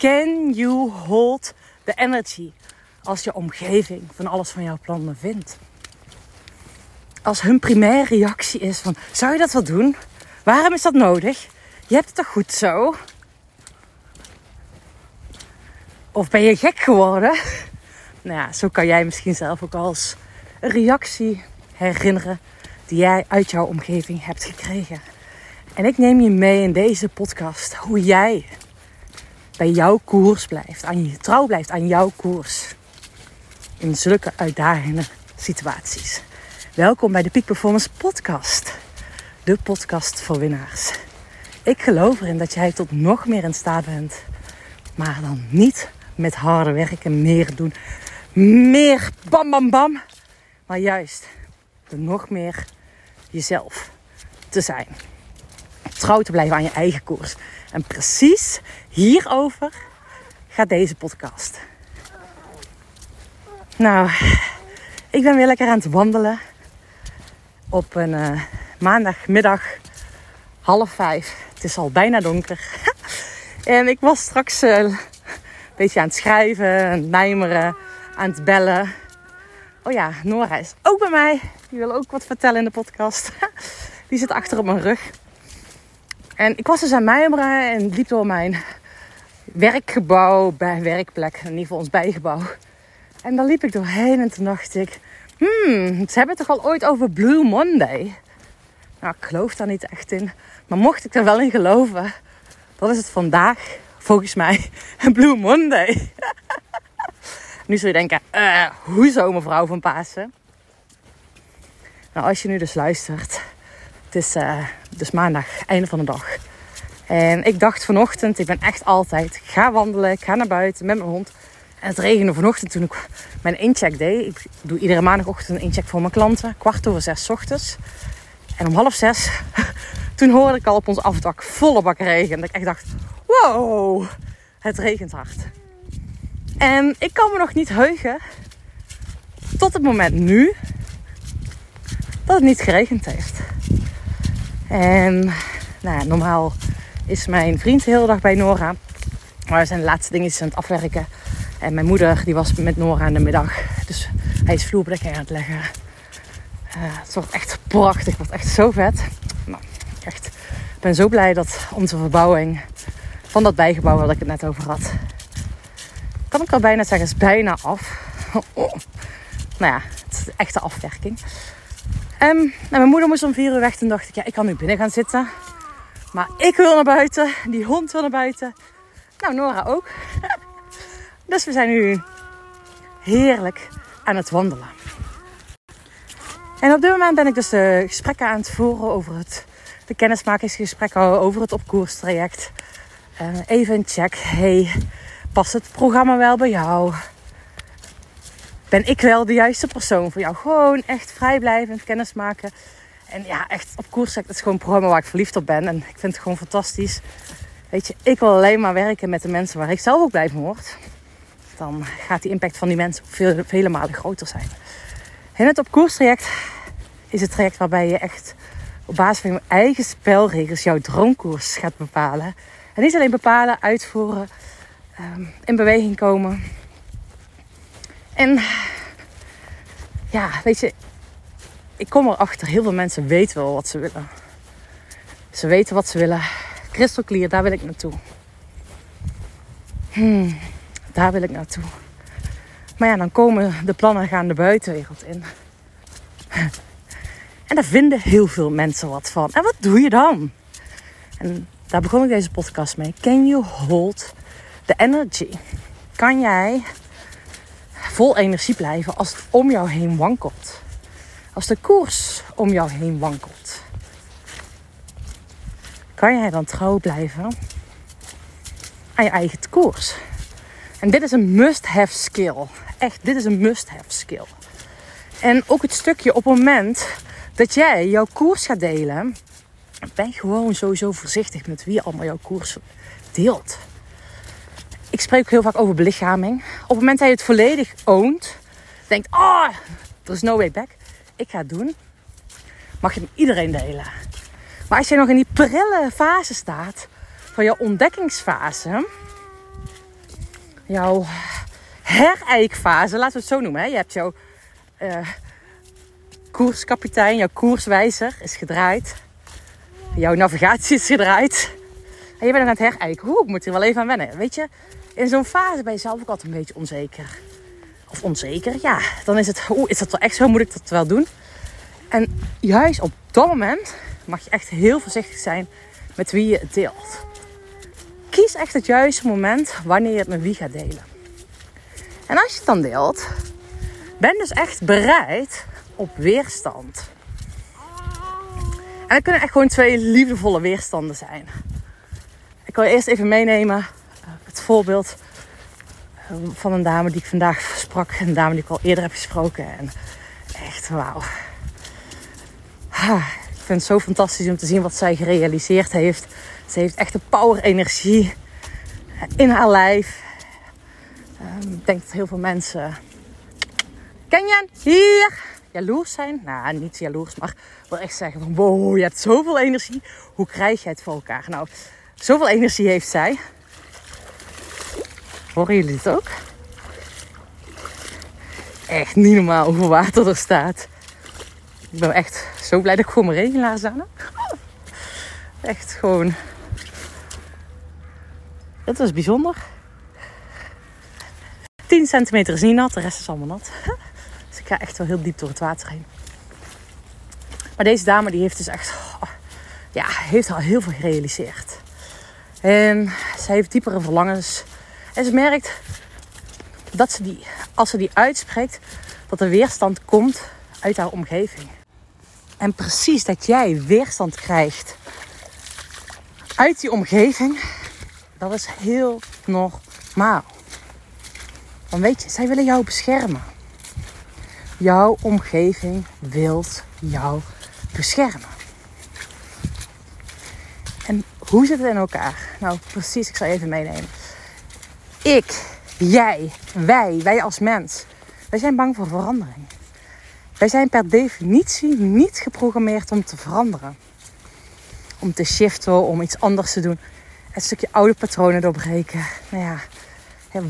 Can you hold the energy als je omgeving van alles van jouw plannen vindt? Als hun primaire reactie is van, zou je dat wel doen? Waarom is dat nodig? Je hebt het toch goed zo? Of ben je gek geworden? Nou ja, zo kan jij misschien zelf ook als een reactie herinneren die jij uit jouw omgeving hebt gekregen. En ik neem je mee in deze podcast hoe jij bij jouw koers blijft, aan je trouw blijft aan jouw koers in zulke uitdagende situaties. Welkom bij de Peak Performance Podcast, de podcast voor winnaars. Ik geloof erin dat jij tot nog meer in staat bent, maar dan niet met harde werken, meer doen, meer bam bam bam, maar juist door nog meer jezelf te zijn. Trouw te blijven aan je eigen koers. En precies hierover gaat deze podcast. Nou, ik ben weer lekker aan het wandelen op een uh, maandagmiddag half vijf. Het is al bijna donker. en ik was straks uh, een beetje aan het schrijven, aan het mijmeren, aan het bellen. Oh ja, Nora is ook bij mij. Die wil ook wat vertellen in de podcast. Die zit achter op mijn rug. En ik was dus aan mijmeren en liep door mijn werkgebouw, bij werkplek, in ieder geval ons bijgebouw. En dan liep ik doorheen en toen dacht ik, hmm, ze hebben het toch al ooit over Blue Monday? Nou, ik geloof daar niet echt in. Maar mocht ik er wel in geloven, dan is het vandaag volgens mij Blue Monday. nu zul je denken, uh, hoezo mevrouw van Pasen? Nou, als je nu dus luistert, het is dus maandag, einde van de dag. En ik dacht vanochtend, ik ben echt altijd, ga wandelen, ik ga naar buiten met mijn hond. En het regende vanochtend toen ik mijn incheck deed. Ik doe iedere maandagochtend een incheck voor mijn klanten. Kwart over zes ochtends. En om half zes, toen hoorde ik al op ons afdak volle bak regen. En ik echt dacht, wow, het regent hard. En ik kan me nog niet heugen tot het moment nu dat het niet geregend heeft. En nou normaal is mijn vriend de hele dag bij Nora. Maar we zijn de laatste dingetjes aan het afwerken. En mijn moeder die was met Nora in de middag. Dus hij is vloerbedekking aan het leggen. Uh, het wordt echt prachtig. Het wordt echt zo vet. Nou, echt. Ik ben zo blij dat onze verbouwing van dat bijgebouw waar ik het net over had. Kan ik al bijna zeggen, is bijna af. Oh. Nou ja, het is de echte afwerking. Um, nou, mijn moeder moest om vier uur weg. Toen dacht ik, ja, ik kan nu binnen gaan zitten. Maar ik wil naar buiten. Die hond wil naar buiten. Nou, Nora ook. dus we zijn nu heerlijk aan het wandelen. En op dit moment ben ik dus de gesprekken aan het voeren over het, de kennismakingsgesprekken over het opkoerstraject. Uh, even een check. Hey, past het programma wel bij jou? Ben ik wel de juiste persoon voor jou? Gewoon echt vrijblijvend kennismaken. En ja, echt op koerstraject is gewoon een programma waar ik verliefd op ben. En ik vind het gewoon fantastisch. Weet je, ik wil alleen maar werken met de mensen waar ik zelf ook blij van word. Dan gaat die impact van die mensen veel, vele malen groter zijn. En het op koerstraject is het traject waarbij je echt op basis van je eigen spelregels jouw droomkoers gaat bepalen. En niet alleen bepalen, uitvoeren, um, in beweging komen. En ja, weet je, ik kom erachter, heel veel mensen weten wel wat ze willen. Ze weten wat ze willen. Crystal clear, daar wil ik naartoe. Hmm, daar wil ik naartoe. Maar ja, dan komen de plannen gaan de buitenwereld in. En daar vinden heel veel mensen wat van. En wat doe je dan? En daar begon ik deze podcast mee. Can you hold the energy? Kan jij vol energie blijven als het om jou heen wankelt? Als de koers om jou heen wankelt? Kan jij dan trouw blijven aan je eigen koers? En dit is een must-have skill. Echt, dit is een must-have skill. En ook het stukje op het moment dat jij jouw koers gaat delen, ben gewoon sowieso voorzichtig met wie allemaal jouw koers deelt. Ik spreek ook heel vaak over belichaming. Op het moment dat je het volledig oont, denkt, ah, oh, er is no way back. Ik ga het doen. Mag je met iedereen delen. Maar als je nog in die prille fase staat van jouw ontdekkingsfase, jouw herijkfase, laten we het zo noemen. Hè? Je hebt jouw uh, koerskapitein, jouw koerswijzer is gedraaid. Jouw navigatie is gedraaid. En je bent aan het herijken. Hoe, ik moet er wel even aan wennen. Weet je, in zo'n fase ben je zelf ook altijd een beetje onzeker. Of onzeker, ja. Dan is het, oeh, is dat wel echt zo? Moet ik dat wel doen? En juist op dat moment mag je echt heel voorzichtig zijn met wie je het deelt. Kies echt het juiste moment wanneer je het met wie gaat delen. En als je het dan deelt, ben dus echt bereid op weerstand. En dat kunnen echt gewoon twee liefdevolle weerstanden zijn. Ik wil eerst even meenemen het voorbeeld uh, van een dame die ik vandaag sprak. Een dame die ik al eerder heb gesproken. En echt wauw. ik vind het zo fantastisch om te zien wat zij gerealiseerd heeft. Ze heeft echt de power energie in haar lijf. Um, ik denk dat heel veel mensen. Ken je hier? Jaloers zijn? Nou, niet jaloers, maar wil echt zeggen van wow, je hebt zoveel energie. Hoe krijg je het voor elkaar? Nou, zoveel energie heeft zij. Horen jullie het ook? Echt niet normaal hoeveel water er staat. Ik ben echt zo blij dat ik gewoon mijn regelaars aan heb. Echt gewoon. Dat is bijzonder. 10 centimeter is niet nat, de rest is allemaal nat. Dus ik ga echt wel heel diep door het water heen. Maar deze dame die heeft dus echt, oh, ja, heeft al heel veel gerealiseerd. En ze heeft diepere verlangens. En ze merkt dat ze die, als ze die uitspreekt, dat er weerstand komt uit haar omgeving. En precies dat jij weerstand krijgt uit die omgeving, dat is heel normaal. Want weet je, zij willen jou beschermen. Jouw omgeving wil jou beschermen. En hoe zit het in elkaar? Nou, precies, ik zal even meenemen. Ik, jij, wij, wij als mens, wij zijn bang voor verandering. Wij zijn per definitie niet geprogrammeerd om te veranderen. Om te shiften, om iets anders te doen. Een stukje oude patronen doorbreken. Nou ja,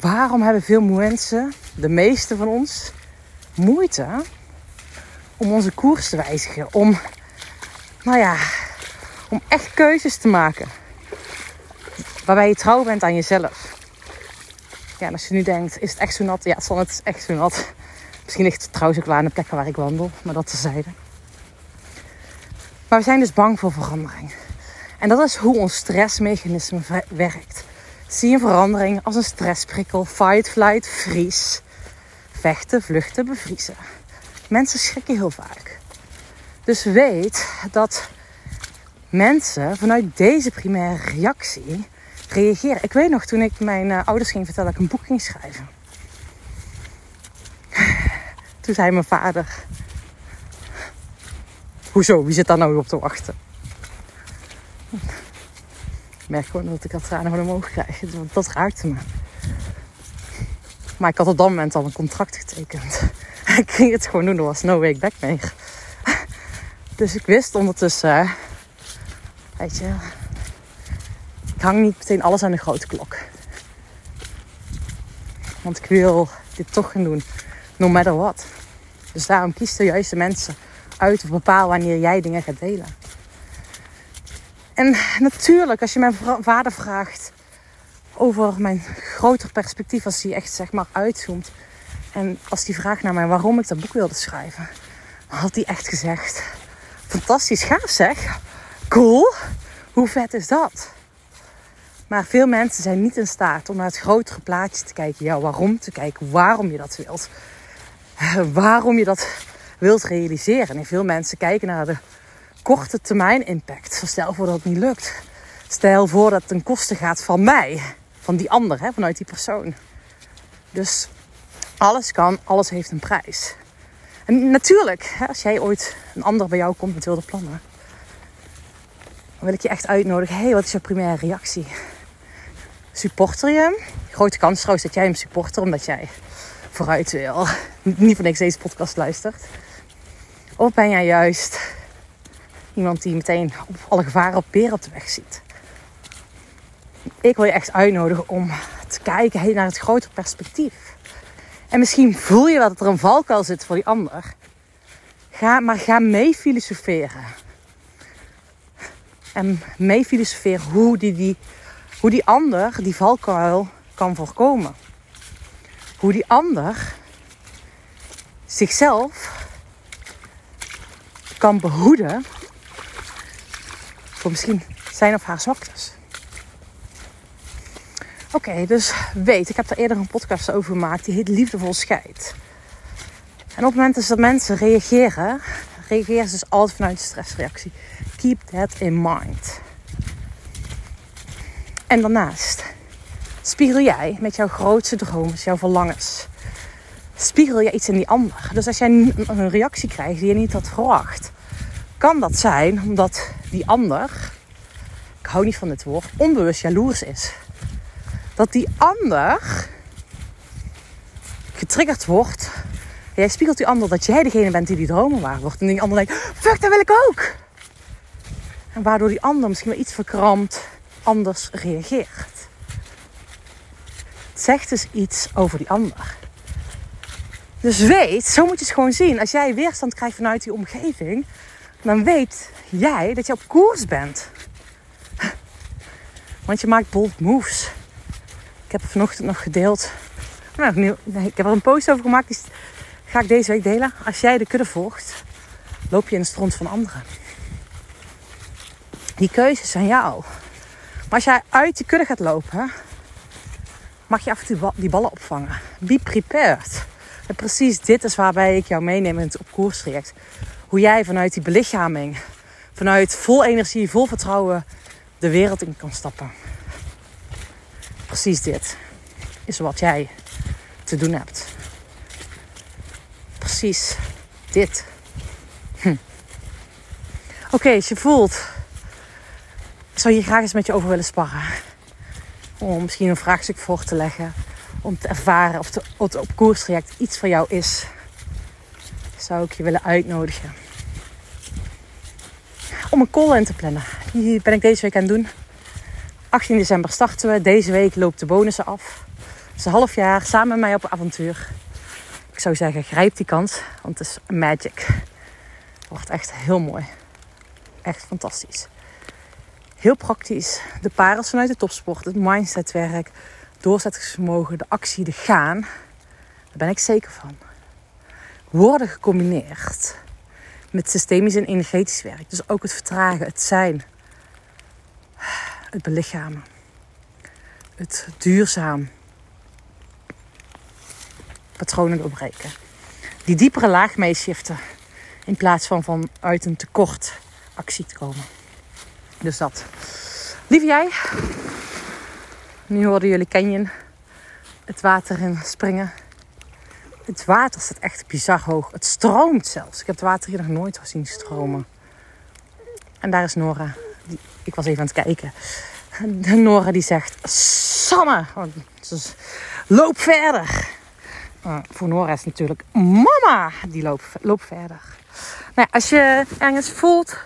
waarom hebben veel mensen, de meeste van ons, moeite om onze koers te wijzigen? Om, nou ja, om echt keuzes te maken. Waarbij je trouw bent aan jezelf. Ja, en als je nu denkt, is het echt zo nat? Ja, het, is echt zo nat. Misschien ligt het trouwens ook wel aan de plekken waar ik wandel, maar dat tezijde. Maar we zijn dus bang voor verandering. En dat is hoe ons stressmechanisme werkt. Zie een verandering als een stressprikkel, fight, flight, vries. Vechten, vluchten, bevriezen. Mensen schrikken heel vaak. Dus weet dat mensen vanuit deze primaire reactie reageren. Ik weet nog toen ik mijn uh, ouders ging vertellen dat ik een boek ging schrijven. Toen zei mijn vader: Hoezo, wie zit daar nou op te wachten? Ik merk gewoon dat ik al tranen van omhoog krijg. Want dat raakte me. Maar ik had op dat moment al een contract getekend. ik ging het gewoon doen. Er was no way back meer. Dus ik wist ondertussen... Weet je... Hang niet meteen alles aan de grote klok. Want ik wil dit toch gaan doen. No matter what. Dus daarom kies de juiste mensen uit of bepaal wanneer jij dingen gaat delen. En natuurlijk, als je mijn vader vraagt over mijn groter perspectief, als hij echt zeg maar uitzoomt. En als hij vraagt naar mij waarom ik dat boek wilde schrijven, had hij echt gezegd: Fantastisch, gaaf zeg. Cool. Hoe vet is dat? Maar veel mensen zijn niet in staat om naar het grotere plaatje te kijken. Ja, waarom te kijken, waarom je dat wilt. Waarom je dat wilt realiseren. En veel mensen kijken naar de korte termijn impact. stel voor dat het niet lukt. Stel voor dat het ten koste gaat van mij. Van die ander, hè, vanuit die persoon. Dus alles kan, alles heeft een prijs. En natuurlijk, als jij ooit een ander bij jou komt met wilde plannen, dan wil ik je echt uitnodigen. hey, wat is jouw primaire reactie? Supporter je? Grote kans trouwens dat jij hem supporter, omdat jij vooruit wil. Niet van niks deze podcast luistert. Of ben jij juist Iemand die meteen op alle gevaren op peren op de weg ziet. Ik wil je echt uitnodigen om te kijken naar het grotere perspectief. En misschien voel je wel dat er een valkuil zit voor die ander. Ga, maar ga mee filosoferen. En mee filosoferen hoe die, die, hoe die ander die valkuil kan voorkomen. Hoe die ander zichzelf kan behoeden voor misschien zijn of haar zwaktes. Oké, dus weet, ik heb daar eerder een podcast over gemaakt. Die heet Liefdevol Scheid. En op het moment dat mensen reageren, reageren ze dus altijd vanuit de stressreactie. Keep that in mind. En daarnaast, spiegel jij met jouw grootste dromen, jouw verlangens, spiegel je iets in die ander. Dus als jij een reactie krijgt die je niet had verwacht, kan dat zijn omdat die ander, ik hou niet van dit woord, onbewust jaloers is. Dat die ander getriggerd wordt. Jij spiegelt die ander dat jij degene bent die die dromen waar wordt. En die ander denkt, fuck, dat wil ik ook. En waardoor die ander misschien wel iets verkrampt anders reageert. Het zegt dus iets over die ander. Dus weet, zo moet je het gewoon zien. Als jij weerstand krijgt vanuit die omgeving, dan weet jij dat je op koers bent. Want je maakt bold moves. Ik heb vanochtend nog gedeeld. Nou, ik heb er een post over gemaakt. Die ga ik deze week delen. Als jij de kudde volgt, loop je in de stront van anderen. Die keuzes zijn jou. Als jij uit die kudde gaat lopen, mag je af en toe die ballen opvangen. Be prepared. En precies dit is waarbij ik jou meeneem in het op koers traject. Hoe jij vanuit die belichaming, vanuit vol energie, vol vertrouwen de wereld in kan stappen. Precies dit is wat jij te doen hebt. Precies dit. Hm. Oké, als je voelt, zou hier graag eens met je over willen sparren. Om misschien een vraagstuk voor te leggen. Om te ervaren of het op koerstraject iets voor jou is. Zou ik je willen uitnodigen om een call in te plannen. Die ben ik deze week aan het doen. 18 december starten we. Deze week loopt de bonussen af. Het is een half jaar samen met mij op avontuur. Ik zou zeggen, grijp die kans, want het is magic. Het wordt echt heel mooi. Echt fantastisch. Heel praktisch. De parels vanuit de topsport, het mindsetwerk, doorzettingsvermogen, de actie, de gaan. Daar ben ik zeker van. Worden gecombineerd met systemisch en energetisch werk. Dus ook het vertragen, het zijn, het belichamen, het duurzaam patronen doorbreken. Die diepere laag meeshiften in plaats van vanuit een tekort actie te komen. Dus dat. Lieve jij, nu hoorden jullie Canyon het water in springen. Het water staat echt bizar hoog. Het stroomt zelfs. Ik heb het water hier nog nooit gezien stromen. En daar is Nora. Die, ik was even aan het kijken. De Nora die zegt: Sanne, loop verder. Uh, voor Nora is natuurlijk mama die loopt, loopt verder. Nou, als je ergens voelt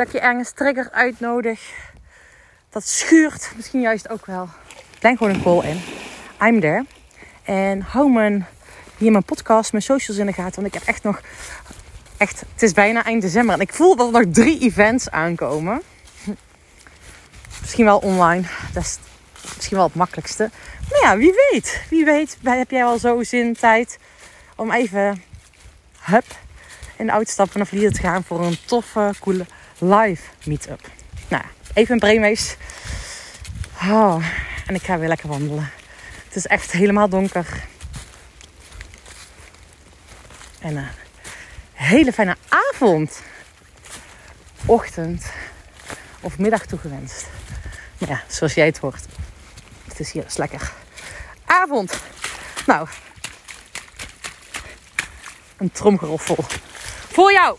dat je ergens trigger uitnodigt, dat schuurt misschien juist ook wel. Denk gewoon een call in. I'm there. En hou mijn hier mijn podcast, mijn socials in de gaten. Want ik heb echt nog, echt, het is bijna eind december. En ik voel dat er nog drie events aankomen. Misschien wel online. Dat is misschien wel het makkelijkste. Maar ja, wie weet. Wie weet heb jij wel zo zin, tijd om even, hup, auto stappen naar Vlieren te gaan voor een toffe, coole live meetup. Nou, even een brainwaves. Oh, en ik ga weer lekker wandelen. Het is echt helemaal donker. En een hele fijne avond, ochtend of middag toegewenst. Ja, zoals jij het hoort. Het is hier dus lekker. Avond. Nou, een tromgeroffel. Voor jou.